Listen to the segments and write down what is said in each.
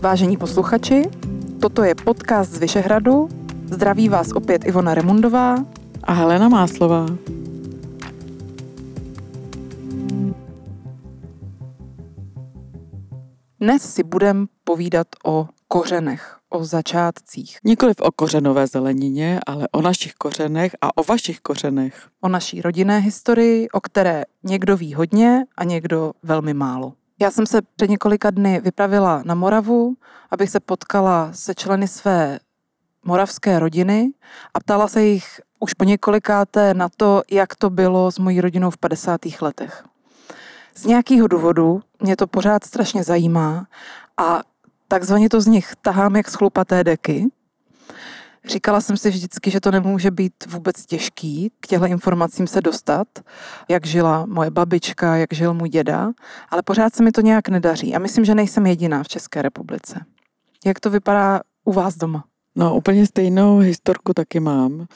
Vážení posluchači, toto je podcast z Vyšehradu. Zdraví vás opět Ivona Remundová a Helena Máslová. Dnes si budeme povídat o kořenech, o začátcích. Nikoliv o kořenové zelenině, ale o našich kořenech a o vašich kořenech. O naší rodinné historii, o které někdo ví hodně a někdo velmi málo. Já jsem se před několika dny vypravila na Moravu, abych se potkala se členy své moravské rodiny a ptala se jich už po několikáté na to, jak to bylo s mojí rodinou v 50. letech. Z nějakého důvodu mě to pořád strašně zajímá a takzvaně to z nich tahám jak schlupaté deky. Říkala jsem si vždycky, že to nemůže být vůbec těžký k těchto informacím se dostat, jak žila moje babička, jak žil můj děda, ale pořád se mi to nějak nedaří a myslím, že nejsem jediná v České republice. Jak to vypadá u vás doma? No úplně stejnou historku taky mám.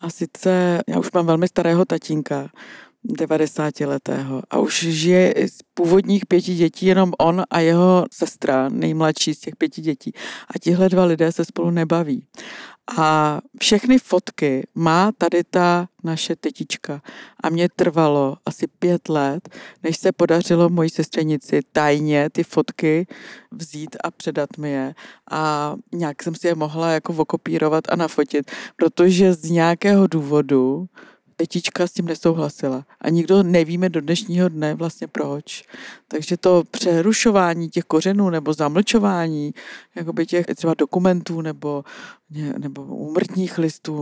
A sice já už mám velmi starého tatínka, 90 letého a už žije z původních pěti dětí jenom on a jeho sestra, nejmladší z těch pěti dětí. A tihle dva lidé se spolu nebaví. A všechny fotky má tady ta naše tetička. A mě trvalo asi pět let, než se podařilo mojí sestřenici tajně ty fotky vzít a předat mi je. A nějak jsem si je mohla jako okopírovat a nafotit, protože z nějakého důvodu tetička s tím nesouhlasila. A nikdo nevíme do dnešního dne vlastně proč. Takže to přerušování těch kořenů nebo zamlčování jakoby těch třeba dokumentů nebo, nebo úmrtních listů,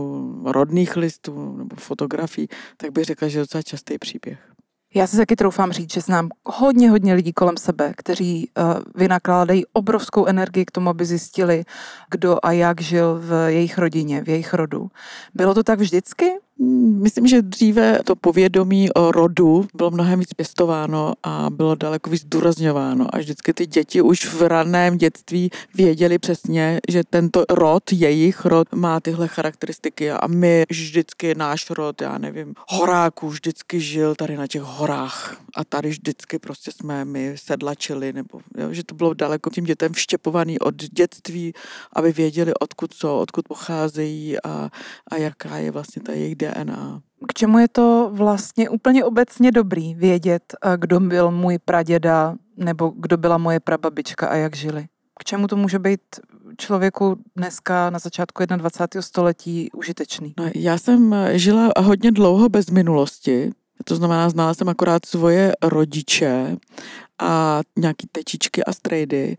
rodných listů nebo fotografií, tak bych řekla, že je docela častý příběh. Já si taky troufám říct, že znám hodně, hodně lidí kolem sebe, kteří uh, vynakládají obrovskou energii k tomu, aby zjistili, kdo a jak žil v jejich rodině, v jejich rodu. Bylo to tak vždycky? Myslím, že dříve to povědomí o rodu bylo mnohem víc pěstováno a bylo daleko víc zdůrazňováno. A vždycky ty děti už v raném dětství věděli přesně, že tento rod, jejich rod, má tyhle charakteristiky. A my vždycky, náš rod, já nevím, horáků vždycky žil tady na těch horách. A tady vždycky prostě jsme my sedlačili, nebo jo, že to bylo daleko tím dětem vštěpovaný od dětství, aby věděli, odkud jsou, odkud pocházejí a, a jaká je vlastně ta jejich DNA. K čemu je to vlastně úplně obecně dobrý vědět, eh, kdo byl můj praděda nebo kdo byla moje prababička a jak žili? K čemu to může být člověku dneska na začátku 21. století užitečný? No, já jsem žila hodně dlouho bez minulosti, to znamená, znala jsem akorát svoje rodiče a nějaký tečičky a strejdy.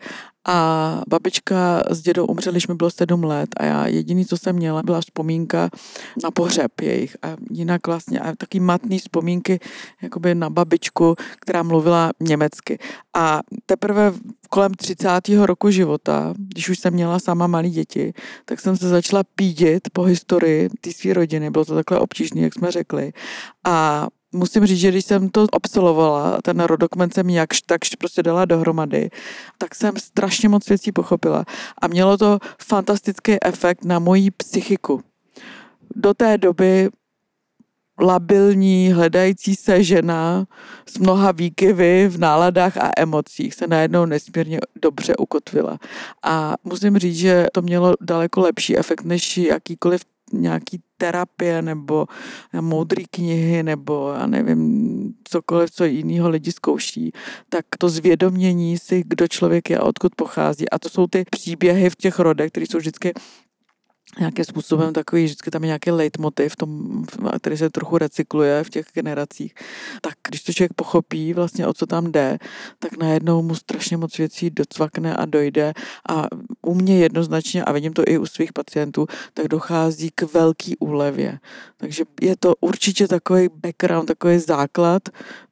A babička s dědou umřeli, když mi bylo sedm let a já jediný, co jsem měla, byla vzpomínka na pohřeb jejich. A jinak vlastně a taky matný vzpomínky jakoby na babičku, která mluvila německy. A teprve kolem 30. roku života, když už jsem měla sama malé děti, tak jsem se začala pídit po historii té své rodiny. Bylo to takhle obtížné, jak jsme řekli. A musím říct, že když jsem to absolvovala, ten rodokument jsem jakž takž prostě dala dohromady, tak jsem strašně moc věcí pochopila. A mělo to fantastický efekt na moji psychiku. Do té doby labilní, hledající se žena s mnoha výkyvy v náladách a emocích se najednou nesmírně dobře ukotvila. A musím říct, že to mělo daleko lepší efekt než jakýkoliv nějaký terapie nebo moudré knihy nebo já nevím, cokoliv, co jiného lidi zkouší, tak to zvědomění si, kdo člověk je a odkud pochází. A to jsou ty příběhy v těch rodech, které jsou vždycky nějakým způsobem takový, vždycky tam je nějaký leitmotiv, tom, který se trochu recykluje v těch generacích, tak když to člověk pochopí vlastně o co tam jde, tak najednou mu strašně moc věcí docvakne a dojde a u mě jednoznačně, a vidím to i u svých pacientů, tak dochází k velký úlevě. Takže je to určitě takový background, takový základ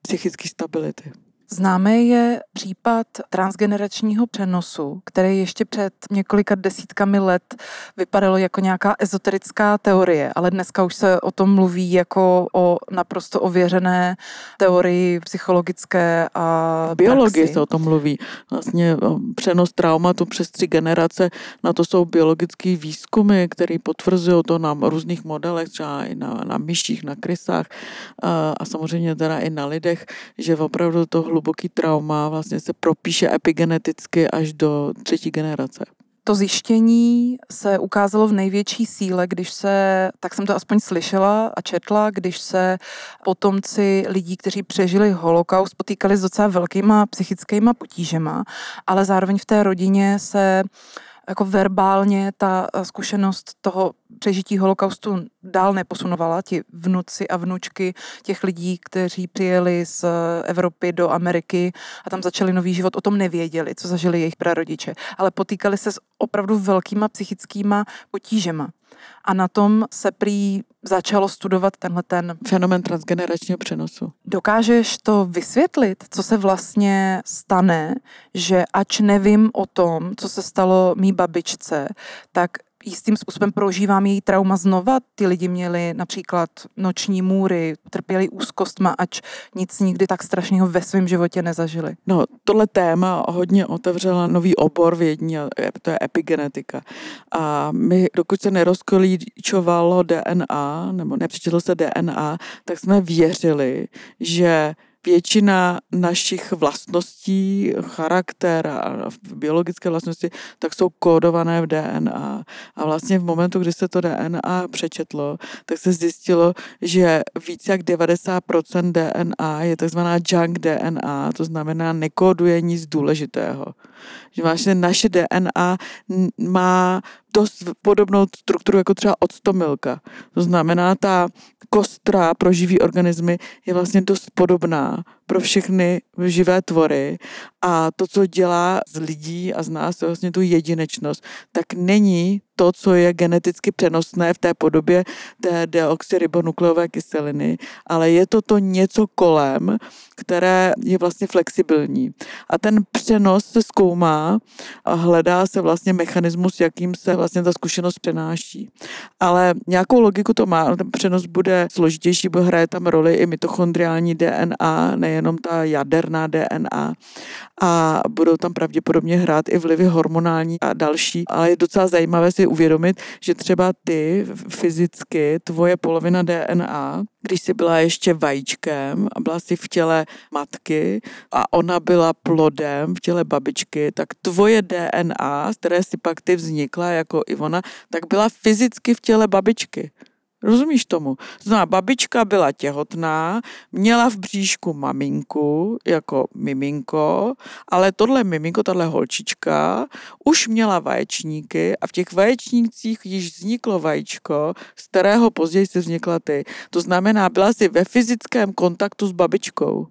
psychické stability. Známé je případ transgeneračního přenosu, který ještě před několika desítkami let vypadalo jako nějaká ezoterická teorie, ale dneska už se o tom mluví jako o naprosto ověřené teorii psychologické a v biologii se o tom mluví. Vlastně přenos traumatu přes tři generace, na to jsou biologické výzkumy, které potvrzují to na různých modelech, třeba i na, na myších, na krysách a, a samozřejmě teda i na lidech, že opravdu to hlub hluboký trauma vlastně se propíše epigeneticky až do třetí generace. To zjištění se ukázalo v největší síle, když se, tak jsem to aspoň slyšela a četla, když se potomci lidí, kteří přežili holokaust, potýkali s docela velkýma psychickýma potížema, ale zároveň v té rodině se jako verbálně ta eh, zkušenost toho přežití holokaustu dál neposunovala. Ti vnuci a vnučky těch lidí, kteří přijeli z Evropy do Ameriky a tam začali nový život, o tom nevěděli, co zažili jejich prarodiče, ale potýkali se s opravdu velkýma psychickýma potížema. A na tom se prý začalo studovat tenhle ten fenomen transgeneračního přenosu. Dokážeš to vysvětlit, co se vlastně stane, že ač nevím o tom, co se stalo mý babičce, tak jistým způsobem prožívám její trauma znova. Ty lidi měli například noční můry, trpěli úzkostma, ač nic nikdy tak strašného ve svém životě nezažili. No, tohle téma hodně otevřela nový obor vědní, to je epigenetika. A my, dokud se nerozkolíčovalo DNA, nebo nepřečetlo se DNA, tak jsme věřili, že většina našich vlastností, charakter a biologické vlastnosti, tak jsou kódované v DNA. A vlastně v momentu, kdy se to DNA přečetlo, tak se zjistilo, že více jak 90% DNA je takzvaná junk DNA, to znamená nekóduje nic důležitého. Že vlastně naše DNA má dost podobnou strukturu jako třeba octomilka. To znamená, ta kostra pro živý organismy je vlastně dost podobná pro všechny živé tvory a to, co dělá z lidí a z nás, je vlastně tu jedinečnost, tak není to, co je geneticky přenosné v té podobě té deoxyribonukleové kyseliny, ale je to to něco kolem, které je vlastně flexibilní. A ten přenos se zkoumá a hledá se vlastně mechanismus, jakým se vlastně ta zkušenost přenáší. Ale nějakou logiku to má, ten přenos bude složitější, bo hraje tam roli i mitochondriální DNA, nejenom ta jaderná DNA a budou tam pravděpodobně hrát i vlivy hormonální a další, ale je docela zajímavé si uvědomit, že třeba ty fyzicky, tvoje polovina DNA, když jsi byla ještě vajíčkem a byla si v těle matky a ona byla plodem v těle babičky, tak tvoje DNA, z které si pak ty vznikla jako Ivona, tak byla fyzicky v těle babičky. Rozumíš tomu? Znamená, babička byla těhotná, měla v bříšku maminku jako miminko, ale tohle miminko, tahle holčička, už měla vaječníky a v těch vaječnících již vzniklo vajíčko, z kterého později se vznikla ty. To znamená, byla si ve fyzickém kontaktu s babičkou.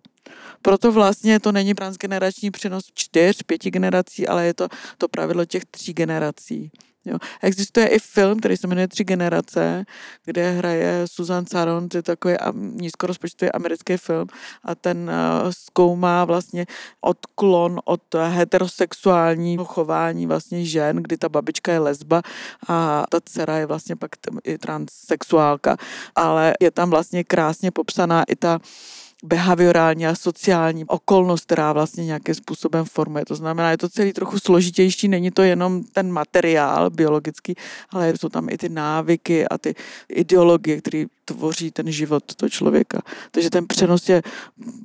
Proto vlastně to není transgenerační přenos čtyř, pěti generací, ale je to to pravidlo těch tří generací. Jo. Existuje i film, který se jmenuje Tři generace, kde hraje Susan Saron, to je takový nízkorozpočtový americký film a ten uh, zkoumá vlastně odklon od heterosexuálního chování vlastně žen, kdy ta babička je lesba a ta dcera je vlastně pak i transsexuálka, ale je tam vlastně krásně popsaná i ta behaviorální a sociální okolnost, která vlastně nějakým způsobem formuje. To znamená, je to celý trochu složitější, není to jenom ten materiál biologický, ale jsou tam i ty návyky a ty ideologie, které tvoří ten život toho člověka. Takže ten přenos je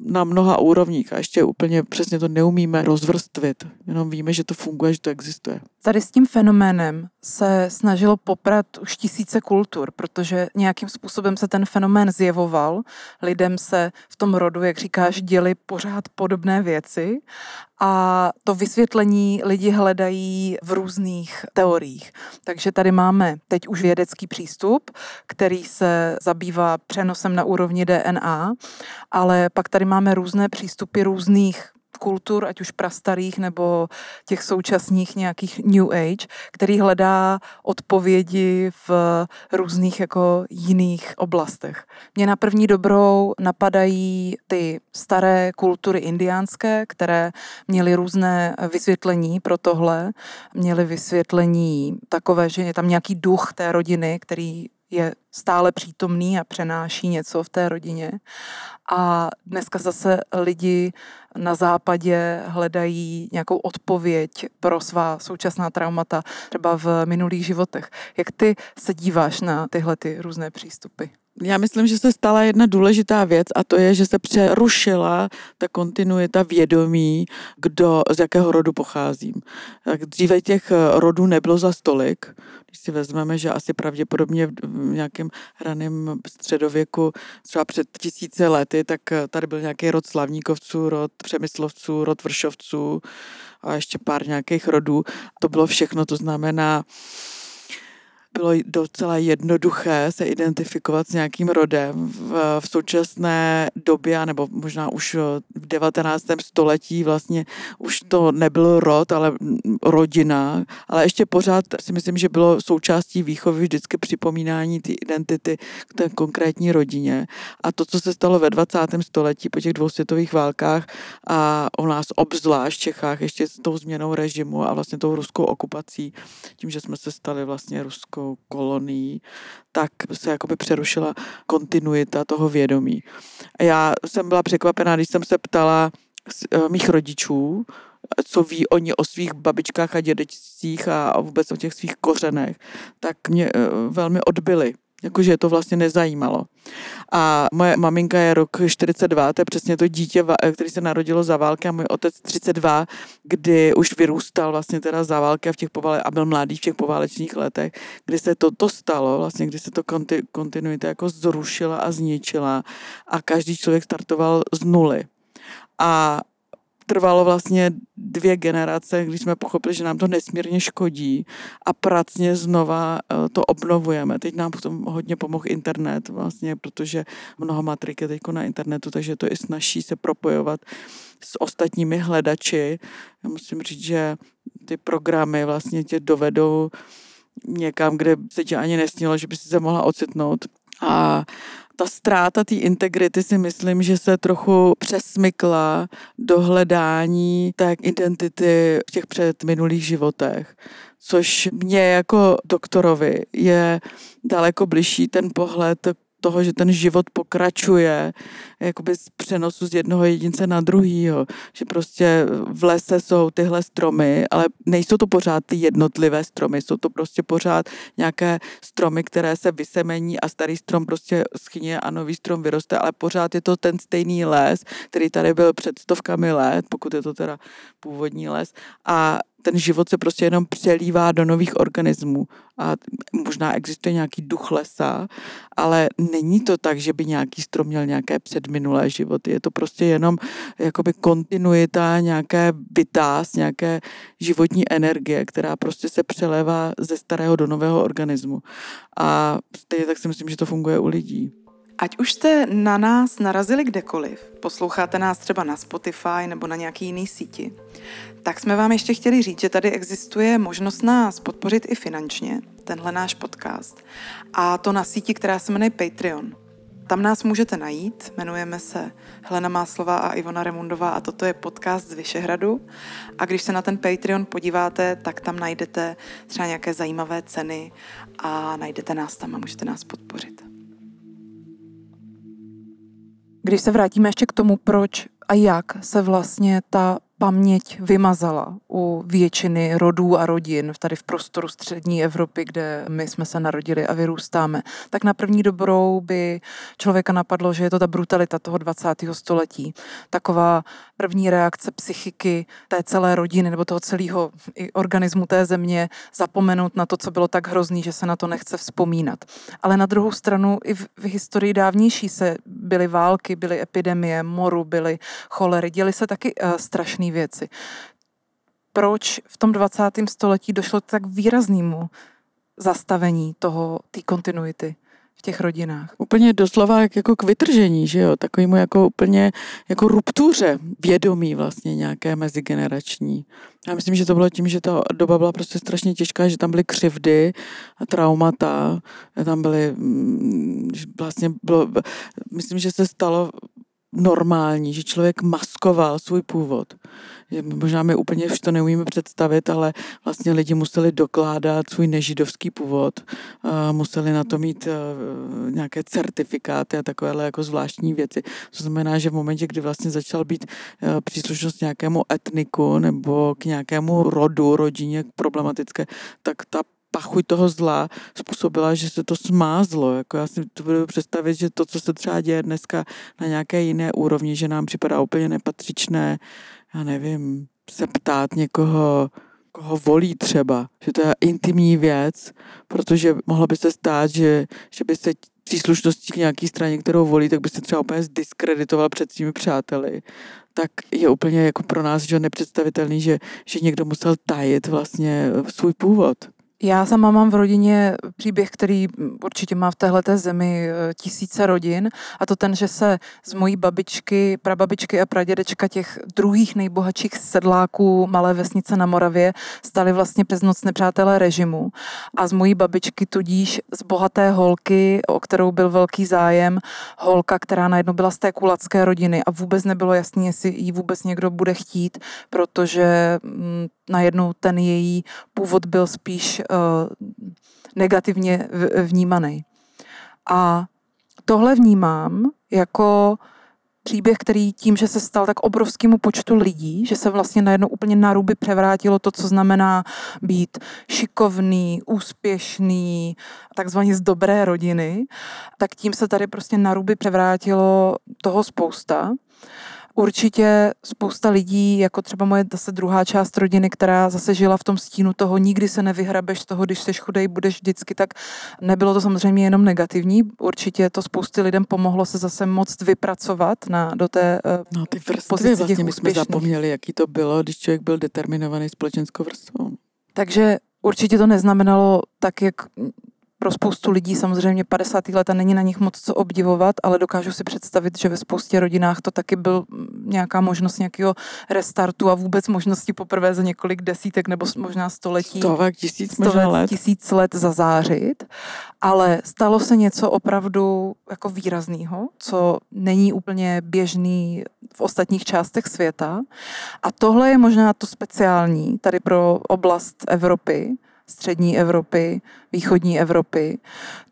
na mnoha úrovních a ještě úplně přesně to neumíme rozvrstvit. Jenom víme, že to funguje, že to existuje. Tady s tím fenoménem se snažilo poprat už tisíce kultur, protože nějakým způsobem se ten fenomén zjevoval. Lidem se v tom rodu, jak říkáš, děli pořád podobné věci a to vysvětlení lidi hledají v různých teoriích. Takže tady máme teď už vědecký přístup, který se zabývá přenosem na úrovni DNA, ale pak tady máme různé přístupy různých kultur, ať už prastarých nebo těch současných nějakých New Age, který hledá odpovědi v různých jako jiných oblastech. Mě na první dobrou napadají ty staré kultury indiánské, které měly různé vysvětlení pro tohle. Měly vysvětlení takové, že je tam nějaký duch té rodiny, který je stále přítomný a přenáší něco v té rodině. A dneska zase lidi na západě hledají nějakou odpověď pro svá současná traumata, třeba v minulých životech. Jak ty se díváš na tyhle ty různé přístupy? Já myslím, že se stala jedna důležitá věc a to je, že se přerušila ta kontinuita vědomí, kdo, z jakého rodu pocházím. Tak dříve těch rodů nebylo za stolik, když si vezmeme, že asi pravděpodobně v nějakém raném středověku, třeba před tisíce lety, tak tady byl nějaký rod slavníkovců, rod přemyslovců, rod vršovců a ještě pár nějakých rodů. To bylo všechno, to znamená, bylo docela jednoduché se identifikovat s nějakým rodem. V, v současné době, nebo možná už v 19. století vlastně už to nebyl rod, ale rodina, ale ještě pořád si myslím, že bylo součástí výchovy vždycky připomínání ty identity k té konkrétní rodině. A to, co se stalo ve 20. století po těch dvou světových válkách a u nás obzvlášť v Čechách ještě s tou změnou režimu a vlastně tou ruskou okupací, tím, že jsme se stali vlastně ruskou kolonií, tak se jakoby přerušila kontinuita toho vědomí. A já jsem byla překvapená, když jsem se ptala eh, mých rodičů, co ví oni o svých babičkách a dědečcích a vůbec o těch svých kořenech, tak mě eh, velmi odbyli Jakože je to vlastně nezajímalo. A moje maminka je rok 42, to je přesně to dítě, který se narodilo za války a můj otec 32, kdy už vyrůstal vlastně teda za války a, v těch povale, a byl mladý v těch poválečných letech, kdy se toto stalo, vlastně kdy se to konti, kontinuita jako zrušila a zničila a každý člověk startoval z nuly. A trvalo vlastně dvě generace, když jsme pochopili, že nám to nesmírně škodí a pracně znova eh, to obnovujeme. Teď nám potom hodně pomohl internet vlastně, protože mnoho matrik je teď na internetu, takže to je snaží se propojovat s ostatními hledači. Já musím říct, že ty programy vlastně tě dovedou někam, kde se ti ani nesnilo, že by si se mohla ocitnout. A ta ztráta té integrity si myslím, že se trochu přesmykla do hledání té identity v těch předminulých životech což mě jako doktorovi je daleko bližší ten pohled toho, že ten život pokračuje jakoby z přenosu z jednoho jedince na druhýho. Že prostě v lese jsou tyhle stromy, ale nejsou to pořád ty jednotlivé stromy, jsou to prostě pořád nějaké stromy, které se vysemení a starý strom prostě schyně a nový strom vyroste, ale pořád je to ten stejný les, který tady byl před stovkami let, pokud je to teda původní les. A ten život se prostě jenom přelívá do nových organismů. A možná existuje nějaký duch lesa, ale není to tak, že by nějaký strom měl nějaké předminulé životy. Je to prostě jenom jakoby kontinuita, nějaké vytáz, nějaké životní energie, která prostě se přelévá ze starého do nového organismu. A stejně tak si myslím, že to funguje u lidí. Ať už jste na nás narazili kdekoliv, posloucháte nás třeba na Spotify nebo na nějaký jiný síti, tak jsme vám ještě chtěli říct, že tady existuje možnost nás podpořit i finančně, tenhle náš podcast, a to na síti, která se jmenuje Patreon. Tam nás můžete najít, jmenujeme se Helena Máslová a Ivona Remundová a toto je podcast z Vyšehradu. A když se na ten Patreon podíváte, tak tam najdete třeba nějaké zajímavé ceny a najdete nás tam a můžete nás podpořit. Když se vrátíme ještě k tomu, proč a jak se vlastně ta paměť vymazala u většiny rodů a rodin tady v prostoru střední Evropy, kde my jsme se narodili a vyrůstáme, tak na první dobrou by člověka napadlo, že je to ta brutalita toho 20. století. Taková první reakce psychiky té celé rodiny nebo toho celého organismu té země zapomenout na to, co bylo tak hrozný, že se na to nechce vzpomínat. Ale na druhou stranu i v, historii dávnější se byly války, byly epidemie, moru, byly cholery, děly se taky uh, strašné věci. Proč v tom 20. století došlo k tak výraznému zastavení toho, té kontinuity? v těch rodinách. Úplně doslova jako k vytržení, že jo, takovému jako úplně jako ruptuře vědomí vlastně nějaké mezigenerační. Já myslím, že to bylo tím, že ta doba byla prostě strašně těžká, že tam byly křivdy a traumata, tam byly mm, vlastně bylo, myslím, že se stalo normální, že člověk maskoval svůj původ. Možná my úplně to neumíme představit, ale vlastně lidi museli dokládat svůj nežidovský původ, museli na to mít e, nějaké certifikáty a takovéhle jako zvláštní věci. To znamená, že v momentě, kdy vlastně začal být e, příslušnost nějakému etniku nebo k nějakému rodu, rodině problematické, tak ta pachuť toho zla způsobila, že se to smázlo. Jako já si to budu představit, že to, co se třeba děje dneska na nějaké jiné úrovni, že nám připadá úplně nepatřičné, já nevím, se ptát někoho, koho volí třeba, že to je intimní věc, protože mohlo by se stát, že, že by se příslušností k nějaký straně, kterou volí, tak by se třeba úplně zdiskreditoval před svými přáteli, tak je úplně jako pro nás že nepředstavitelný, že, že někdo musel tajit vlastně svůj původ. Já sama mám v rodině příběh, který určitě má v téhle zemi eh, tisíce rodin. A to ten, že se z mojí babičky, prababičky a pradědečka těch druhých nejbohatších sedláků malé vesnice na Moravě stali vlastně přes noc nepřátelé režimu. A z mojí babičky tudíž z bohaté holky, o kterou byl velký zájem, holka, která najednou byla z té kulacké rodiny a vůbec nebylo jasné, jestli ji vůbec někdo bude chtít, protože mm, najednou ten její původ byl spíš negativně vnímaný. A tohle vnímám jako příběh, který tím, že se stal tak obrovskému počtu lidí, že se vlastně najednou úplně na ruby převrátilo to, co znamená být šikovný, úspěšný, takzvaně z dobré rodiny, tak tím se tady prostě na ruby převrátilo toho spousta určitě spousta lidí, jako třeba moje zase druhá část rodiny, která zase žila v tom stínu toho, nikdy se nevyhrabeš z toho, když jsi chudej, budeš vždycky, tak nebylo to samozřejmě jenom negativní. Určitě to spousty lidem pomohlo se zase moc vypracovat na, do té uh, No ty vrstvy vlastně my jsme zapomněli, jaký to bylo, když člověk byl determinovaný společenskou vrstvou. Takže určitě to neznamenalo tak, jak pro spoustu lidí samozřejmě 50. leta není na nich moc co obdivovat, ale dokážu si představit, že ve spoustě rodinách to taky byl nějaká možnost nějakého restartu a vůbec možnosti poprvé za několik desítek nebo možná století. Stovek tisíc, stovek let. tisíc let zazářit. Ale stalo se něco opravdu jako výrazného, co není úplně běžný v ostatních částech světa. A tohle je možná to speciální tady pro oblast Evropy, střední Evropy, východní Evropy,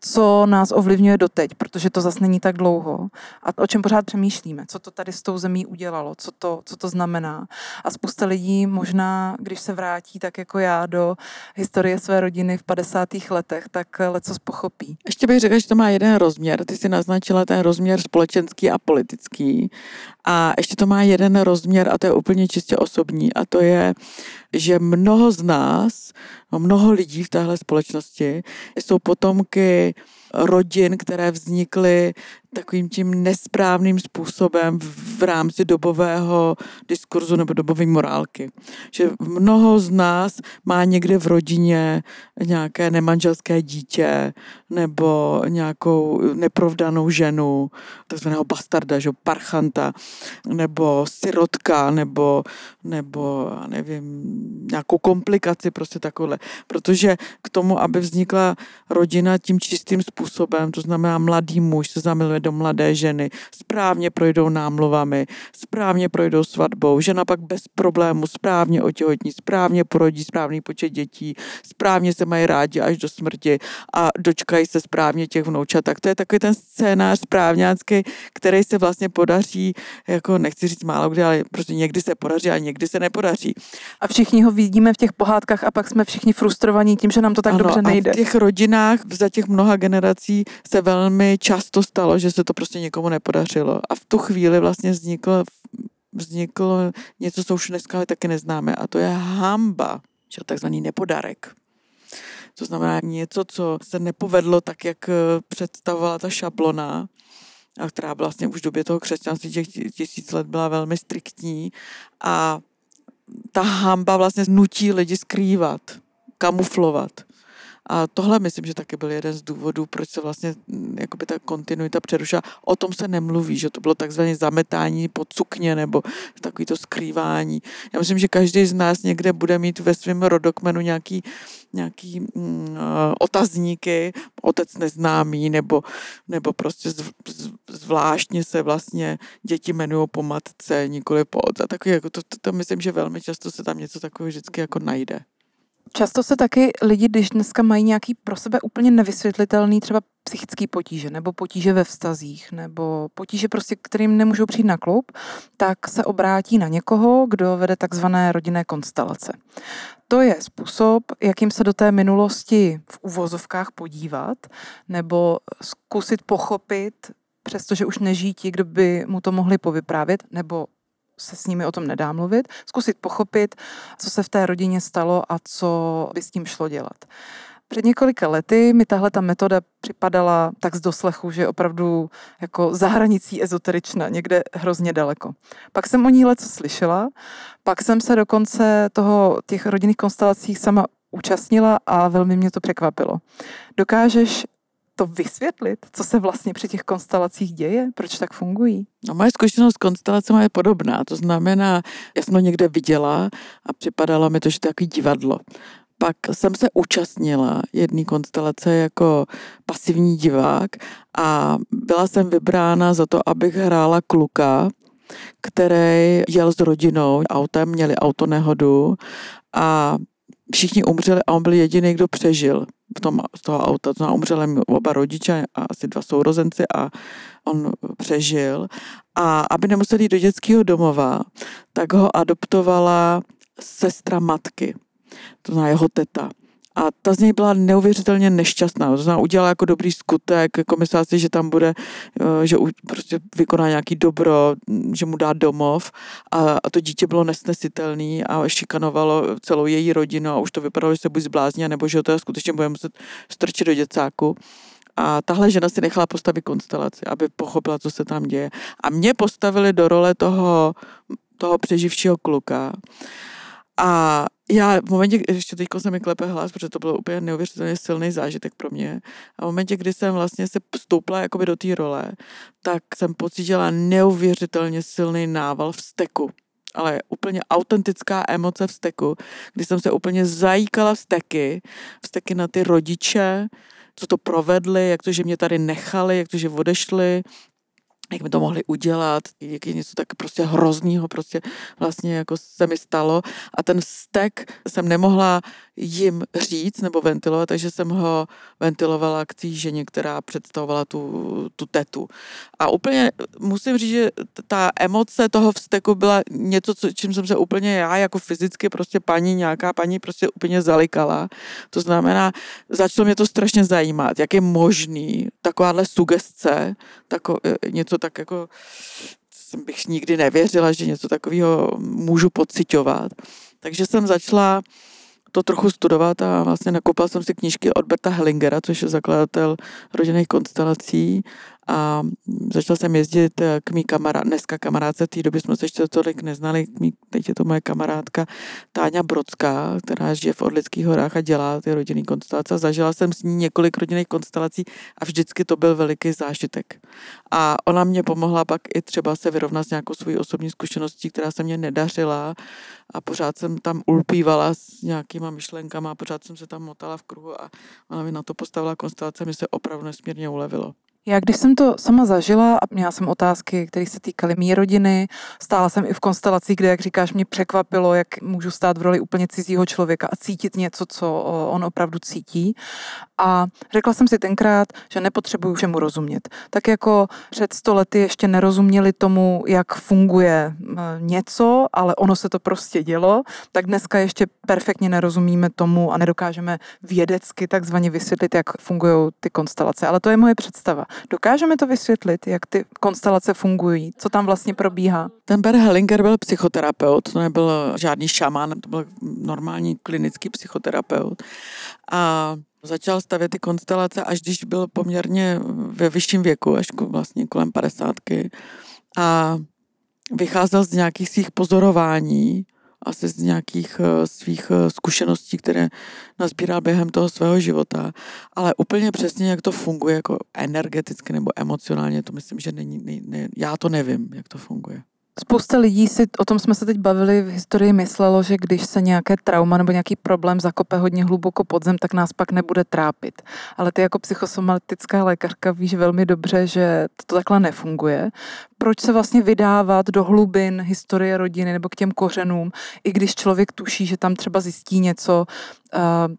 co nás ovlivňuje doteď, protože to zase není tak dlouho a o čem pořád přemýšlíme, co to tady s tou zemí udělalo, co to, co to znamená. A spousta lidí možná, když se vrátí tak jako já do historie své rodiny v 50. letech, tak leco pochopí. Ještě bych řekla, že to má jeden rozměr. Ty si naznačila ten rozměr společenský a politický. A ještě to má jeden rozměr a to je úplně čistě osobní. A to je, že mnoho z nás, no mnoho lidí v téhle společnosti jsou potomky rodin, které vznikly takovým tím nesprávným způsobem v rámci dobového diskurzu nebo dobové morálky. Že mnoho z nás má někde v rodině nějaké nemanželské dítě nebo nějakou neprovdanou ženu, takzvaného bastarda, že, parchanta, nebo sirotka, nebo, nebo nevím, nějakou komplikaci, prostě takové. Protože k tomu, aby vznikla rodina tím čistým způsobem, to znamená mladý muž se zamiluje do mladé ženy, správně projdou námluvami, správně projdou svatbou, žena pak bez problému správně otěhotní, správně porodí správný počet dětí, správně se mají rádi až do smrti a dočkají se správně těch vnoučat. Tak to je takový ten scénář správňácký, který se vlastně podaří, jako nechci říct málo kdy, ale prostě někdy se podaří a někdy se nepodaří. A všichni ho vidíme v těch pohádkách a pak jsme všichni frustrovaní tím, že nám to tak ano, dobře nejde. A v těch rodinách za těch mnoha generací se velmi často stalo, že se to prostě někomu nepodařilo. A v tu chvíli vlastně vzniklo, vzniklo něco, co už dneska taky neznáme a to je hamba, že takzvaný nepodarek. To znamená něco, co se nepovedlo tak, jak eh, představovala ta šablona, a která vlastně už v době toho křesťanství těch tisíc let byla velmi striktní a ta hamba vlastně nutí lidi skrývat, kamuflovat. A tohle myslím, že taky byl jeden z důvodů, proč se vlastně mm, jakoby ta kontinuita přerušila. O tom se nemluví, že to bylo takzvané zametání pod sukně nebo takový to skrývání. Já myslím, že každý z nás někde bude mít ve svém rodokmenu nějaký, nějaký mm, otazníky, otec neznámý, nebo, nebo prostě z, z, zvláštně se vlastně děti jmenují po matce, nikoli po otce. Takový, jako to, to, to, myslím, že velmi často se tam něco takového vždycky jako najde. Často se taky lidi, když dneska mají nějaký pro sebe úplně nevysvětlitelný třeba psychický potíže, nebo potíže ve vztazích, nebo potíže prostě, kterým nemůžou přijít na klub, tak se obrátí na někoho, kdo vede takzvané rodinné konstelace. To je způsob, jakým se do té minulosti v uvozovkách podívat, nebo zkusit pochopit, přestože už nežijí ti, kdo by mu to mohli povyprávět, nebo se s nimi o tom nedá mluvit, zkusit pochopit, co se v té rodině stalo a co by s tím šlo dělat. Před několika lety mi tahle ta metoda připadala tak z doslechu, že opravdu jako za hranicí ezoterična, někde hrozně daleko. Pak jsem o ní leco slyšela, pak jsem se dokonce toho těch rodinných konstelací sama účastnila a velmi mě to překvapilo. Dokážeš to vysvětlit, co se vlastně při těch konstelacích děje, proč tak fungují? No, moje zkušenost s konstelacemi je podobná. To znamená, já jsem to někde viděla a připadalo mi to, že to je takový divadlo. Pak jsem se účastnila jedné konstelace jako pasivní divák a byla jsem vybrána za to, abych hrála kluka, který jel s rodinou autem, měli autonehodu a všichni umřeli a on byl jediný, kdo přežil v tom, z toho auta. To umřeli oba rodiče a asi dva sourozenci a on přežil. A aby nemuseli jít do dětského domova, tak ho adoptovala sestra matky, to znamená jeho teta. A ta z něj byla neuvěřitelně nešťastná. To znamená, udělala jako dobrý skutek, jako myslela si, že tam bude, eh, že prostě vykoná nějaký dobro, že mu dá domov a, a to dítě bylo nesnesitelný a šikanovalo celou její rodinu a už to vypadalo, že se buď zblázní, nebo že to skutečně bude muset strčit do děcáku. A tahle žena si nechala postavit konstelaci, aby pochopila, co se tam děje. A mě postavili do role toho, toho přeživšího kluka. A já v momentě, ještě teď se mi klepe hlas, protože to bylo úplně neuvěřitelně silný zážitek pro mě. A v momentě, kdy jsem vlastně se vstoupila jakoby do té role, tak jsem pocítila neuvěřitelně silný nával vzteku. Ale úplně autentická emoce vzteku, kdy jsem se úplně zajíkala vzteky, vzteky na ty rodiče, co to provedli, jak to, že mě tady nechali, jak to, že odešli, jak by to mohli udělat, jak je něco tak prostě hroznýho prostě vlastně jako se mi stalo a ten stek jsem nemohla jim říct nebo ventilovat, takže jsem ho ventilovala k té ženě, která představovala tu, tu tetu. A úplně musím říct, že ta emoce toho vzteku byla něco, co, čím jsem se úplně já jako fyzicky prostě paní, nějaká paní prostě úplně zalikala. To znamená, začalo mě to strašně zajímat, jak je možný takováhle sugestce, tako, e, něco tak jako jsem bych nikdy nevěřila, že něco takového můžu pocitovat. Takže jsem začala to trochu studovat a vlastně nakoupila jsem si knížky od Berta Hellingera, což je zakladatel rodinných konstelací a začala jsem jezdit eh, k mý kamarád, dneska kamarádce, v té době jsme se ještě tolik neznali, mý, teď je to moje kamarádka Táňa Brodská, která žije v Orlických horách a dělá ty rodinný konstelace. Zažila jsem s ní několik rodinných konstelací a vždycky to byl veliký zážitek. A ona mě pomohla pak i třeba se vyrovnat s nějakou svojí osobní zkušeností, která se mě nedařila a pořád jsem tam ulpívala s nějakýma myšlenkama pořád jsem se tam motala v kruhu a ona mi na to postavila konstelace, mi se opravdu nesmírně ulevilo. Já když jsem to sama zažila a měla jsem otázky, které se týkaly mý rodiny, stála jsem i v konstelaci, kde, jak říkáš, mě překvapilo, jak můžu stát v roli úplně cizího člověka a cítit něco, co on opravdu cítí. A řekla jsem si tenkrát, že nepotřebuju všemu rozumět. Tak jako před stolety ještě nerozuměli tomu, jak funguje něco, ale ono se to prostě dělo, tak dneska ještě perfektně nerozumíme tomu a nedokážeme vědecky takzvaně vysvětlit, jak fungují ty konstelace. Ale to je moje představa. Dokážeme to vysvětlit, jak ty konstelace fungují, co tam vlastně probíhá? Ten Bert Hellinger byl psychoterapeut, to nebyl žádný šamán, to byl normální klinický psychoterapeut. A začal stavět ty konstelace, až když byl poměrně ve vyšším věku, až vlastně kolem padesátky. A vycházel z nějakých svých pozorování asi z nějakých eh, svých eh, zkušeností, které nazbíral během toho svého života, ale úplně přesně, jak to funguje jako energeticky nebo emocionálně, to myslím, že není, ne, ne, já to nevím, jak to funguje. Spousta lidí si, o tom jsme se teď bavili v historii, myslelo, že když se nějaké trauma nebo nějaký problém zakope hodně hluboko pod zem, tak nás pak nebude trápit. Ale ty jako psychosomatická lékařka víš velmi dobře, že to takhle nefunguje. Proč se vlastně vydávat do hlubin historie rodiny nebo k těm kořenům, i když člověk tuší, že tam třeba zjistí něco,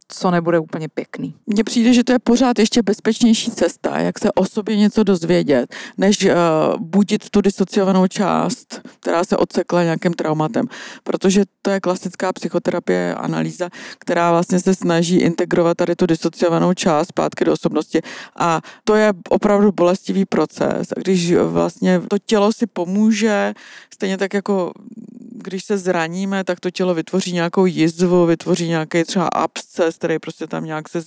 co nebude úplně pěkný. Mně přijde, že to je pořád ještě bezpečnější cesta, jak se o sobě něco dozvědět, než uh, budit tu disociovanou část, která se odsekla nějakým traumatem. Protože to je klasická psychoterapie, analýza, která vlastně se snaží integrovat tady tu disociovanou část zpátky do osobnosti. A to je opravdu bolestivý proces. A když vlastně to tělo si pomůže, stejně tak jako když se zraníme, tak to tělo vytvoří nějakou jizvu, vytvoří nějaký třeba absces, který prostě tam nějak se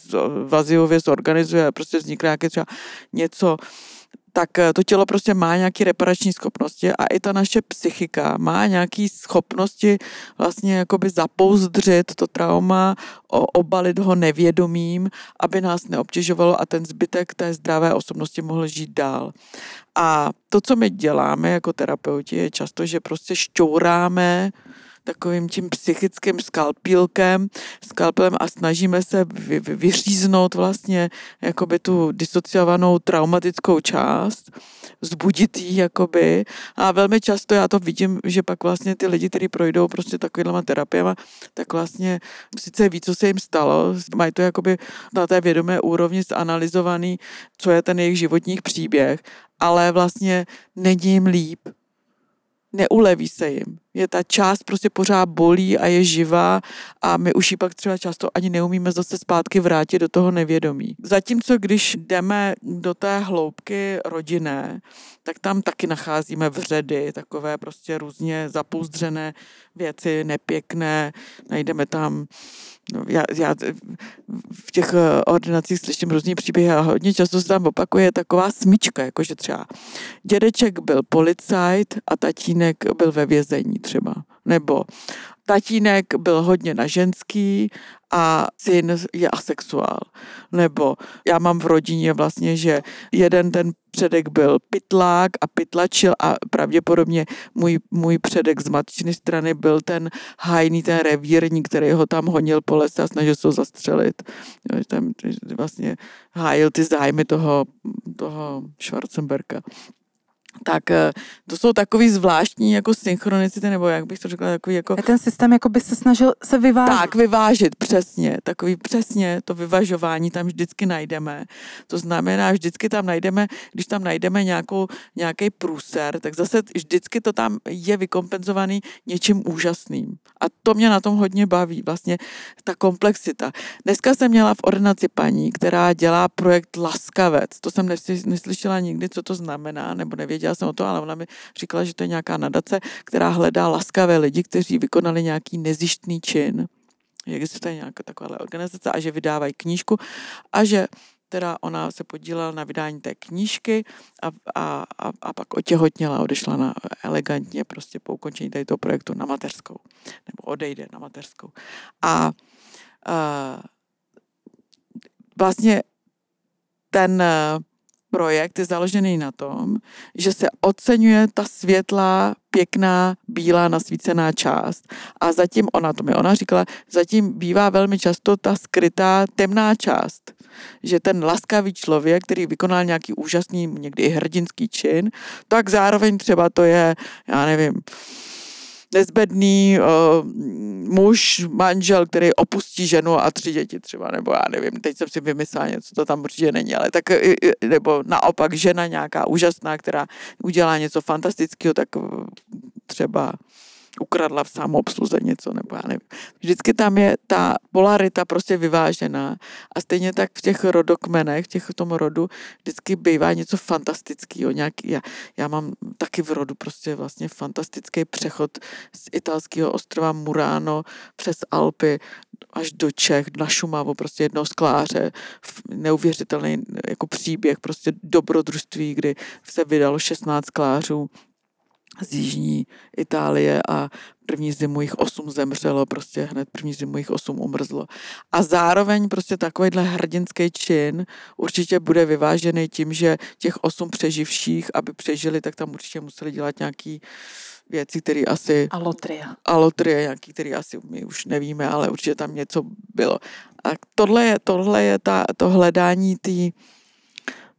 vaziově zorganizuje, prostě vznikne nějaké třeba něco, tak eh, to tělo prostě má nějaké reparační schopnosti a i ta naše psychika má nějaké schopnosti vlastně jakoby zapouzdřit to trauma, obalit ho nevědomím, aby nás neobtěžovalo a ten zbytek té zdravé osobnosti mohl žít dál. A to, co my děláme jako terapeuti, je často, že prostě šťouráme takovým tím psychickým skalpílkem, skalpelem a snažíme se vy, vy, vyříznout vlastně jakoby tu disociovanou traumatickou část, vzbudit ji jakoby a velmi často já to vidím, že pak vlastně ty lidi, kteří projdou prostě takovýma terapiema, tak vlastně sice ví, co se jim stalo, mají to jakoby na té vědomé úrovni zanalizovaný, co je ten jejich životních příběh, ale vlastně není jim líp, neuleví se jim. Je ta část prostě pořád bolí a je živá a my už ji pak třeba často ani neumíme zase zpátky vrátit do toho nevědomí. Zatímco když jdeme do té hloubky rodinné, tak tam taky nacházíme vředy, takové prostě různě zapouzdřené věci, nepěkné, najdeme tam No, já, já v těch eh, ordinacích slyším různý příběhy a hodně často se tam opakuje taková smyčka, jakože třeba dědeček byl policajt a tatínek byl ve vězení třeba. Nebo tatínek byl hodně na ženský a syn je asexuál. Nebo já mám v rodině vlastně, že jeden ten předek byl pitlák a pytlačil a pravděpodobně můj, můj předek z matčiny strany byl ten hajný, ten revírník, který ho tam honil po lese a snažil se ho zastřelit. Tam vlastně hájil ty zájmy toho, toho Schwarzenberga tak eh, to jsou takový zvláštní jako synchronicity, nebo jak bych to řekla, takový jako... A ten systém jako by se snažil se vyvážit. Tak, vyvážit, přesně. Takový přesně to vyvažování tam vždycky najdeme. To znamená, vždycky tam najdeme, když tam najdeme nějakou, nějaký průser, tak zase vždycky to tam je vykompenzovaný něčím úžasným. A to mě na tom hodně baví, vlastně ta komplexita. Dneska jsem měla v ordinaci paní, která dělá projekt Laskavec. To jsem neslyšela nikdy, co to znamená, nebo nevěděla nevěděla jsem o to, ale ona mi říkala, že to je nějaká nadace, která hledá laskavé lidi, kteří vykonali nějaký nezištný čin. Existuje nějaká taková organizace a že vydávají knížku a že teda ona se podílela na vydání té knížky a, a, a, a pak otěhotněla, odešla na elegantně prostě po ukončení tady toho projektu na mateřskou, nebo odejde na mateřskou. A, a vlastně ten projekt je založený na tom, že se oceňuje ta světlá, pěkná, bílá, nasvícená část. A zatím ona, to mi ona říkala, zatím bývá velmi často ta skrytá temná část. Že ten laskavý člověk, který vykonal nějaký úžasný, někdy hrdinský čin, tak zároveň třeba to je, já nevím, nezbedný uh, muž, manžel, který opustí ženu a tři děti třeba, nebo já nevím, teď jsem si vymyslela něco, to tam určitě není, ale tak, nebo naopak žena nějaká úžasná, která udělá něco fantastického, tak třeba ukradla v samoobsluze něco, nebo já nevím. Vždycky tam je ta polarita prostě vyvážená a stejně tak v těch rodokmenech, v, těch, v tom rodu, vždycky bývá něco fantastického. Nějaký, já, já mám taky v rodu prostě vlastně fantastický přechod z italského ostrova Murano přes Alpy až do Čech, na Šumavu, prostě jednoho skláře, neuvěřitelný jako příběh, prostě dobrodružství, kdy se vydalo 16 sklářů z jižní Itálie a první zimu jich osm zemřelo, prostě hned první zimu jich osm umrzlo. A zároveň prostě takovýhle hrdinský čin určitě bude vyvážený tím, že těch osm přeživších, aby přežili, tak tam určitě museli dělat nějaký věci, které asi... Alotria. Alotrie, nějaký, který asi my už nevíme, ale určitě tam něco bylo. A tohle je, tohle je ta, to hledání té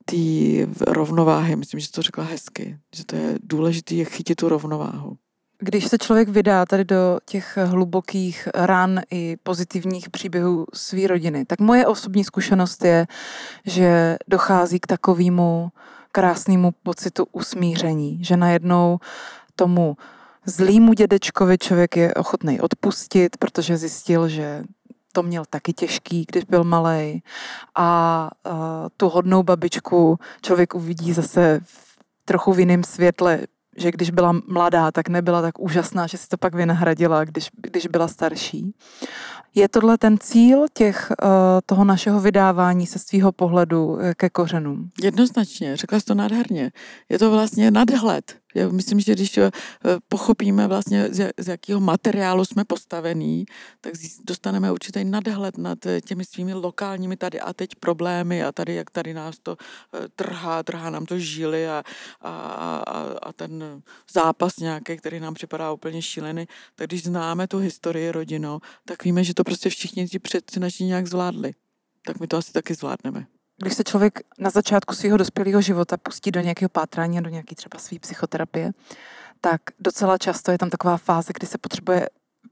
té rovnováhy. Myslím, že to řekla hezky, že to je důležité je chytit tu rovnováhu. Když se člověk vydá tady do těch hlubokých ran i pozitivních příběhů své rodiny, tak moje osobní zkušenost je, že dochází k takovému krásnému pocitu usmíření, že najednou tomu zlýmu dědečkovi člověk je ochotný odpustit, protože zjistil, že to měl taky těžký, když byl malý. A uh, tu hodnou babičku člověk uvidí zase v trochu v jiném světle, že když byla mladá, tak nebyla tak úžasná, že si to pak vynahradila, když, když byla starší. Je tohle ten cíl těch, uh, toho našeho vydávání se svého pohledu eh, ke kořenům? Jednoznačně, řekla jsi to nádherně. Je to vlastně nadhled. Já myslím, že když eh, pochopíme vlastně, z jakého materiálu jsme postavení, tak dostaneme určitý nadhled nad těmi svými lokálními tady a teď problémy a tady, jak tady nás to trhá, trhá nám to žíly a, a, a, a ten zápas nějaký, který nám připadá úplně šílený, tak když známe tu historii rodinou, tak víme, že to prostě všichni ti předci naši nějak zvládli. Tak my to asi taky zvládneme. Když se člověk na začátku svého dospělého života pustí do nějakého pátrání a do nějaké třeba své psychoterapie, tak docela často je tam taková fáze, kdy se potřebuje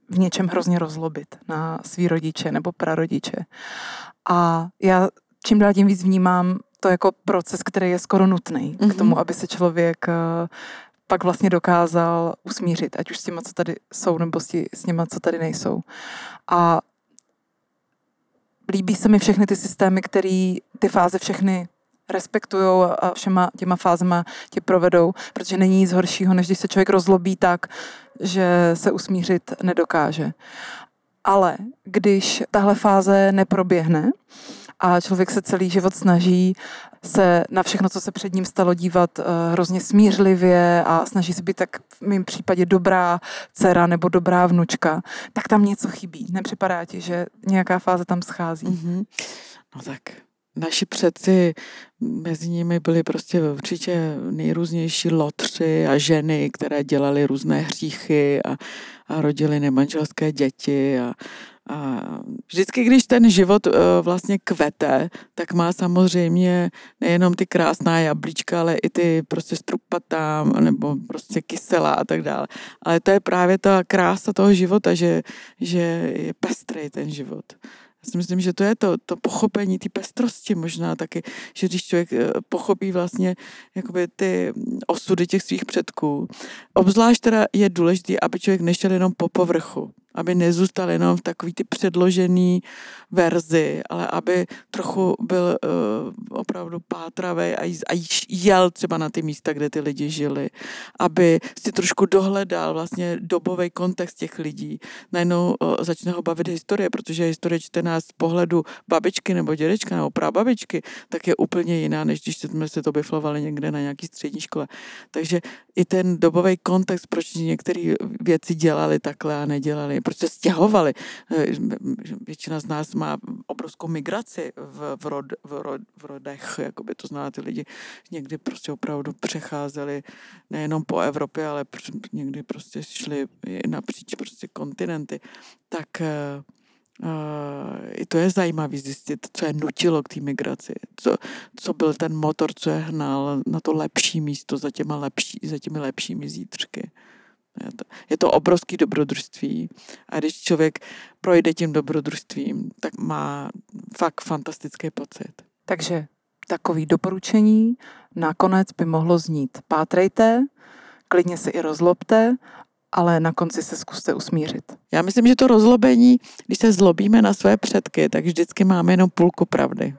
v něčem hrozně rozlobit na svý rodiče nebo prarodiče. A já čím dál tím víc vnímám to jako proces, který je skoro nutný mm-hmm. k tomu, aby se člověk eh, pak vlastně dokázal usmířit, ať už s těma, co tady jsou, nebo s těma, co tady nejsou. A líbí se mi všechny ty systémy, které ty fáze všechny respektují a všema těma fázema tě provedou, protože není nic horšího, než když se člověk rozlobí tak, že se usmířit nedokáže. Ale když tahle fáze neproběhne a člověk se celý život snaží se na všechno, co se před ním stalo, dívat uh, hrozně smířlivě a snaží se být tak v mém případě dobrá dcera nebo dobrá vnučka, tak tam něco chybí. Nepřipadá ti, že nějaká fáze tam schází? Mm-hmm. No tak naši předci, mezi nimi byli prostě určitě nejrůznější lotři a ženy, které dělaly různé hříchy a, a rodili nemanželské děti a vždycky, když ten život uh, vlastně kvete, tak má samozřejmě nejenom ty krásná jablíčka, ale i ty prostě strupatá nebo prostě kyselá a tak dále. Ale to je právě ta krása toho života, že, že je pestrý ten život. Já si myslím, že to je to, to pochopení ty pestrosti možná taky, že když člověk eh, pochopí vlastně jakoby ty osudy těch svých předků. Obzvlášť teda je důležité, aby člověk nešel jenom po povrchu aby nezůstal jenom v takový ty předložený verzi, ale aby trochu byl uh, opravdu pátravý a, a jel třeba na ty místa, kde ty lidi žili, aby si trošku dohledal vlastně dobový kontext těch lidí. Najednou uh, začne ho bavit historie, protože historie čte nás z pohledu babičky nebo dědečka nebo prababičky, tak je úplně jiná, než když jsme se to biflovali někde na nějaký střední škole. Takže i ten dobový kontext, proč některé věci dělali takhle a nedělali, prostě stěhovali. Eh, většina z nás má obrovskou migraci v, v, rod, v, rod, v rodech, jakoby to zná ty lidi někdy prostě opravdu přecházeli nejenom po Evropě, ale někdy prostě šli napříč prostě kontinenty. Tak Uh, i to je zajímavé zjistit, co je nutilo k té migraci, co, co byl ten motor, co je hnal na to lepší místo za, těma lepší, za těmi lepšími zítřky. Je to, obrovský dobrodružství a když člověk projde tím dobrodružstvím, tak má fakt fantastický pocit. Takže takový doporučení nakonec by mohlo znít. Pátrejte, klidně se i rozlobte, ale na konci se zkuste usmířit. Já myslím, že to rozlobení, když se zlobíme na své předky, tak vždycky máme jenom půlku pravdy.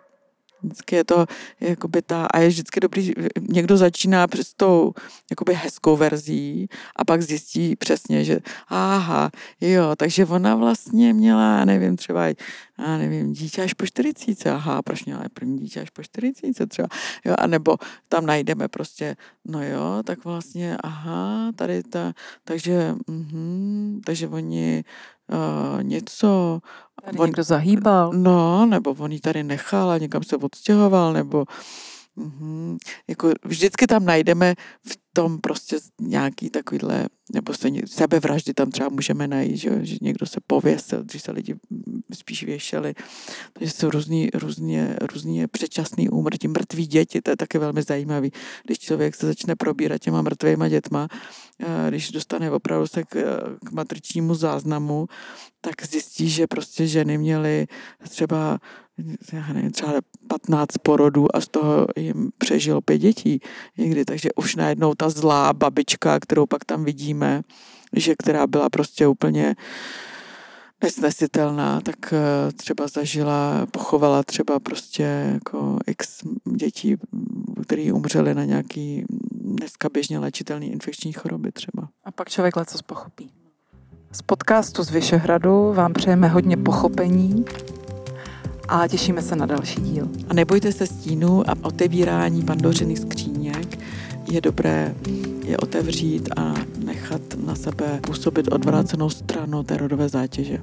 Vždycky je to jakoby ta, a je vždycky dobrý, někdo začíná přes tou jakoby hezkou verzí a pak zjistí přesně, že aha, jo, takže ona vlastně měla, nevím, třeba, já nevím, dítě až po 40, aha, proč měla první dítě až po 40 třeba, jo, a nebo tam najdeme prostě, no jo, tak vlastně, aha, tady ta, takže, mhm, takže oni uh, něco Tady on, někdo zahýbal. No, nebo on ji tady nechal a někam se odstěhoval, nebo Mm-hmm. Jako vždycky tam najdeme v tom prostě nějaký takovýhle, nebo se, sebevraždy tam třeba můžeme najít, že, že někdo se pověsil, když se lidi spíš věšeli. Takže jsou různý, různě, různě předčasný úmrtí, mrtví děti, to je taky velmi zajímavý. Když člověk se začne probírat těma mrtvýma dětma, když dostane opravdu se k, k matričnímu záznamu, tak zjistí, že prostě ženy měly třeba já nevím, třeba 15 porodů a z toho jim přežilo pět dětí někdy, takže už najednou ta zlá babička, kterou pak tam vidíme, že která byla prostě úplně nesnesitelná, tak eh, třeba zažila, pochovala třeba prostě jako x dětí, které umřely na nějaký dneska běžně léčitelný infekční choroby třeba. A pak člověk leco pochopí. Z podcastu z Vyšehradu vám přejeme hodně pochopení a těšíme se na další díl. A nebojte se stínu a otevírání pandořiných skříněk. Je dobré je otevřít a nechat na sebe působit odvrácenou stranu té rodové zátěže.